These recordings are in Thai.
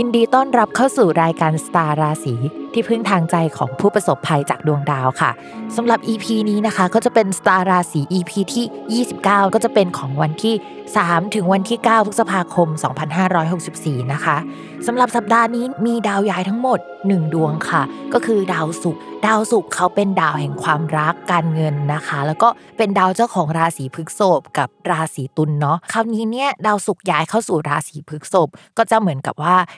ยินดีต้อนรับเข้าสู่รายการสตาร์ราศีที่พึ่งทางใจของผู้ประสบภัยจากดวงดาวค่ะสำหรับ EP นี้นะคะก็จะเป็นสตาร์ราศี EP ที่ 29 ก็จะเป็นของวันที่ 3 ถึงวันที่ 9 พฤษภาคม 2564 นะคะสำหรับสัปดาห์นี้มีดาวย้ายทั้งหมด 1 ดวงค่ะ ก็คือดาวศุกร์ดาวศุกร์เขาเป็นดาวแห่งความรักการเงินนะคะ แล้วก็เป็นดาวเจ้าของราศีพฤษภกับราศีตุลเนาะคราวนี้เนี่ยดาวศุกร์ย้ายเข้าสู่ราศีพฤษภก็จะเหมือนกับว่า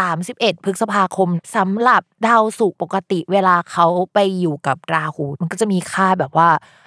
31 พฤษภาคมสำหรับดาวศุกร์ปกติเวลาเขาไปอยู่กับราหู มันก็จะมีค่าแบบว่า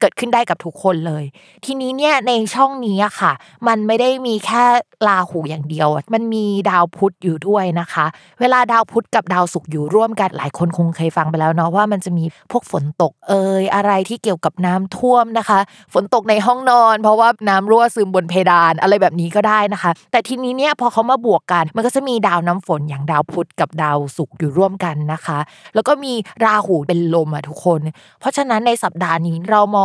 เกิดขึ้นได้กับทุกคนเลย ทีนี้เนี่ยในช่องนี้อะค่ะ มันไม่ได้มีแค่ราหูอย่างเดียว มันมีดาวพุธอยู่ด้วยนะคะ เวลาดาวพุธกับดาวศุกร์อยู่ร่วมกันหลายคนคงเคยฟังไปแล้วเนาะว่ามันจะมีพวกฝนตกเอ่ยอะไรที่เกี่ยวกับน้ำท่วมนะคะ ฝนตกในห้องนอน เพราะว่าน้ำรั่วซึมบนเพดานอะไรแบบนี้ก็ได้นะคะ แต่ทีนี้เนี่ยพอเขามาบวกกัน มันก็จะมีดาวน้ำฝนอย่างดาวพุธกับดาวศุกร์อยู่ร่วมกันนะคะ แล้วก็มีราหูเป็นลมอะทุกคน เพราะฉะนั้นในสัปดาห์นี้เรามอ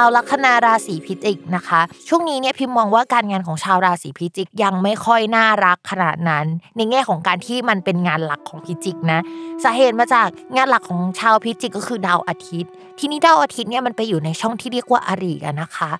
าวลัคนาราศีพิจิกนะคะ ช่วงนี้เนี่ยพิมมองว่าการงานของชาวราศีพิจิกยังไม่ค่อยน่ารักขนาดนั้น ในแง่ของการที่มันเป็นงานหลักของพิจิกนะสาเหตุมาจากงานหลักของชาวพิจิกก็คือดาวอาทิตย์ ทีนี้ดาวอาทิตย์เนี่ยมันไปอยู่ในช่องที่เรียกว่าอริกันนะคะ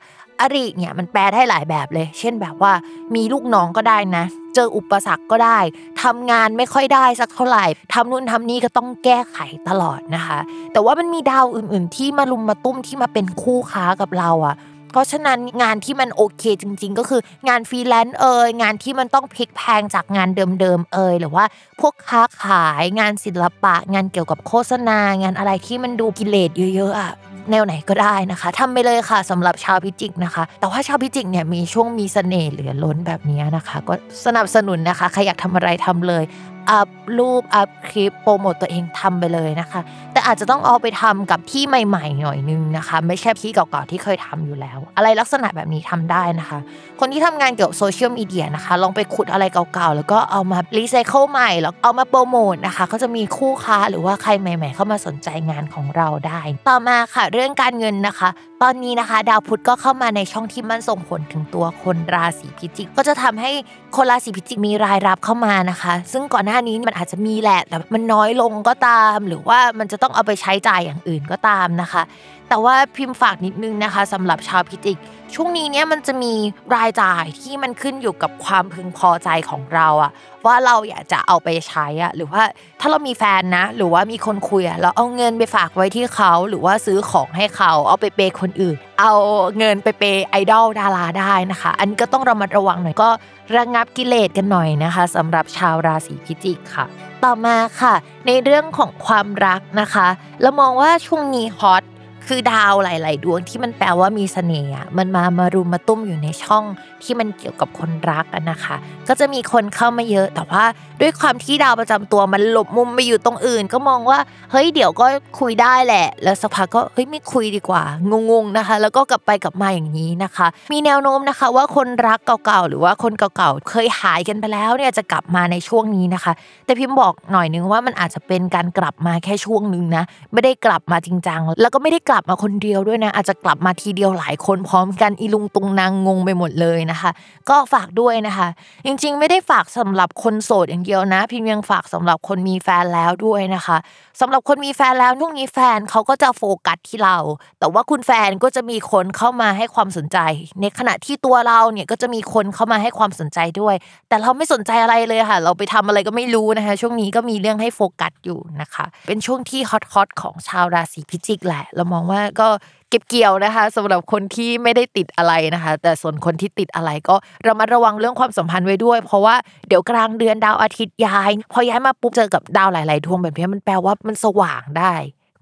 อริเนี่ยมันแปลได้หลายแบบเลย เช่นแบบว่ามีลูกน้องก็ได้นะ เจออุปสรรคก็ได้ทำงานไม่ค่อยได้สักเท่าไหร่ทำนู่นทำนี่ก็ต้องแก้ไขตลอดนะคะ แต่ว่ามันมีดาวอื่น ๆ ที่มาลุมมาตุ้มที่มาเป็นคู่ค้ากับเราอะเพราะฉะนั้นงานที่มันโอเคจริง ๆ ก็คืองานฟรีแลนซ์เอ่ยงานที่มันต้องพลิกแพลงจากงานเดิมๆเอ่ยหรือว่าพวกค้าขายงานศิลปะ งานเกี่ยวกับโฆษณา งานอะไรที่มันดูกิเลสเยอะๆอะ แนวไหนก็ได้นะคะทำไปเลยค่ะสำหรับชาวพิจิกนะคะ แต่ว่าชาวพิจิกเนี่ยมีช่วงมีเสน่ห์เหลือล้นแบบนี้นะคะ ก็สนับสนุนนะคะใครอยากทำอะไรทำเลยอัพรูปอัพคลิปโปรโมตตัวเองทำไปเลยนะคะ แต่อาจจะต้องเอาไปทำกับที่ใหม่ ๆ หน่อยนึงนะคะ ไม่ใช่ที่เก่าๆที่เคยทำอยู่แล้ว อะไรลักษณะแบบนี้ทำได้นะคะ คนที่ทำงานเกี่ยวกับโซเชียลมีเดียนะคะ ลองไปขุดอะไรเก่าๆ แล้วก็เอามารีไซเคิลใหม่แล้วเอามาโปรโมทนะคะก็จะมีคู่ค้าหรือว่าใครใหม่ ๆ เข้ามาสนใจงานของเราได้ ต่อมาค่ะเรื่องการเงินนะคะ ตอนนี้นะคะ ดาวพุธก็เข้ามาในช่องที่มันส่งผลถึงตัวคนราศีพิจิก ก็จะทำให้คนราศีพิจิกมีรายรับเข้ามานะคะ ซึ่งก่อนหน้านี้มันอาจจะมีแหละแต่มันน้อยลงก็ตาม หรือว่ามันจะต้องเอาไปใช้จ่ายอย่างอื่นก็ตามนะคะ แต่ว่าพิมพ์ฝากนิดนึงนะคะสำหรับชาวพิจิก ช่วงนี้เนี่ยมันจะมีรายจ่ายที่มันขึ้นอยู่กับความพึงพอใจของเราอะว่าเราอยากจะเอาไปใช้อะหรือว่าถ้าเรามีแฟนนะ หรือว่ามีคนคุยอะเราเอาเงินไปฝากไว้ที่เขาหรือว่าซื้อของให้เขาเอาไปเปย์คนอื่น เอาเงินไปเปย์ไอดอลดาราได้นะคะ อันนี้ก็ต้องระมัดระวังหน่อยก็ระงับกิเลสกันหน่อยนะคะสำหรับชาวราศีพิจิกค่ะ ต่อมาค่ะ ในเรื่องของความรักนะคะ เรามองว่าช่วงนี้ฮอต คือดาวหลาย ๆ ดวงที่มันแปลว่ามีเสน่ห์มันมามารุมมาตุ้มอยู่ในช่องที่มันเกี่ยวกับคนรักนะคะ ก็จะมีคนเข้ามาเยอะ แต่ว่าด้วยความที่ดาวประจำตัวมันหลบมุมไปอยู่ตรงอื่น ก็มองว่าเฮ้ยเดี๋ยวก็คุยได้แหละ แล้วสักพักก็เฮ้ยไม่คุยดีกว่างง ๆ นะคะ แล้วก็กลับไปกลับมาอย่างนี้นะคะ มีแนวโน้มนะคะว่าคนรักเก่า ๆ หรือว่าคนเก่า ๆ เคยหายกันไปแล้วเนี่ยจะกลับมาในช่วงนี้นะคะ แต่พิมพ์บอกหน่อยนึงว่ามันอาจจะเป็นการกลับมาแค่ช่วงนึงนะไม่ได้กลับมาจริงจังแล้วก็ไม่ได้กลับมาคนเดียวด้วยนะ อาจจะกลับมาทีเดียวหลายคนพร้อมกันอีลุงตุงนางงงไปหมดเลยนะคะ ก็ฝากด้วยนะคะ จริงๆ ไม่ได้ฝากสำหรับคนโสดอย่างเดียวนะ พิมยังฝากสำหรับคนมีแฟนแล้วด้วยนะคะสำหรับคนมีแฟนแล้วช่วงนี้แฟนเขาก็จะโฟกัสที่เรา แต่ว่าคุณแฟนก็จะมีคนเข้ามาให้ความสนใจ ในขณะที่ตัวเราเนี่ยก็จะมีคนเข้ามาให้ความสนใจด้วย แต่เราไม่สนใจอะไรเลยค่ะ เราไปทำอะไรก็ไม่รู้นะคะ ช่วงนี้ก็มีเรื่องให้โฟกัสอยู่นะคะ เป็นช่วงที่ฮอตๆของชาวราศีพิจิกแหละเรามองว่าก็เก็บเกี่ยวนะคะสำหรับคนที่ไม่ได้ติดอะไรนะคะ แต่ส่วนคนที่ติดอะไรก็ระมัดระวังเรื่องความสัมพันธ์ไว้ด้วย เพราะว่าเดี๋ยวกลางเดือนดาวอาทิตย์ย้าย พอย้ายมาปุ๊บเจอกับดาวหลาย ๆ ดวงแบบนี้มันแปลว่ามันสว่างได้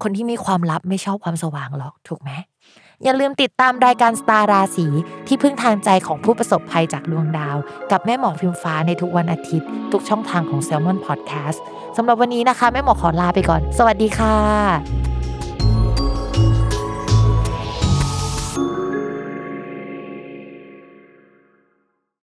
คนที่มีความลับไม่ชอบความสว่างหรอกถูกไหมอย่าลืมติดตามรายการสตาร์ราศีที่พึ่งทางใจของผู้ประสบภัยจากดวงดาว กับแม่หมอพิมฟ้าในทุกวันอาทิตย์ ทุกช่องทางของ s ซ l m o n Podcast สำหรับวันนี้นะคะ แม่หมอขอลาไปก่อน สวัสดีค่ะ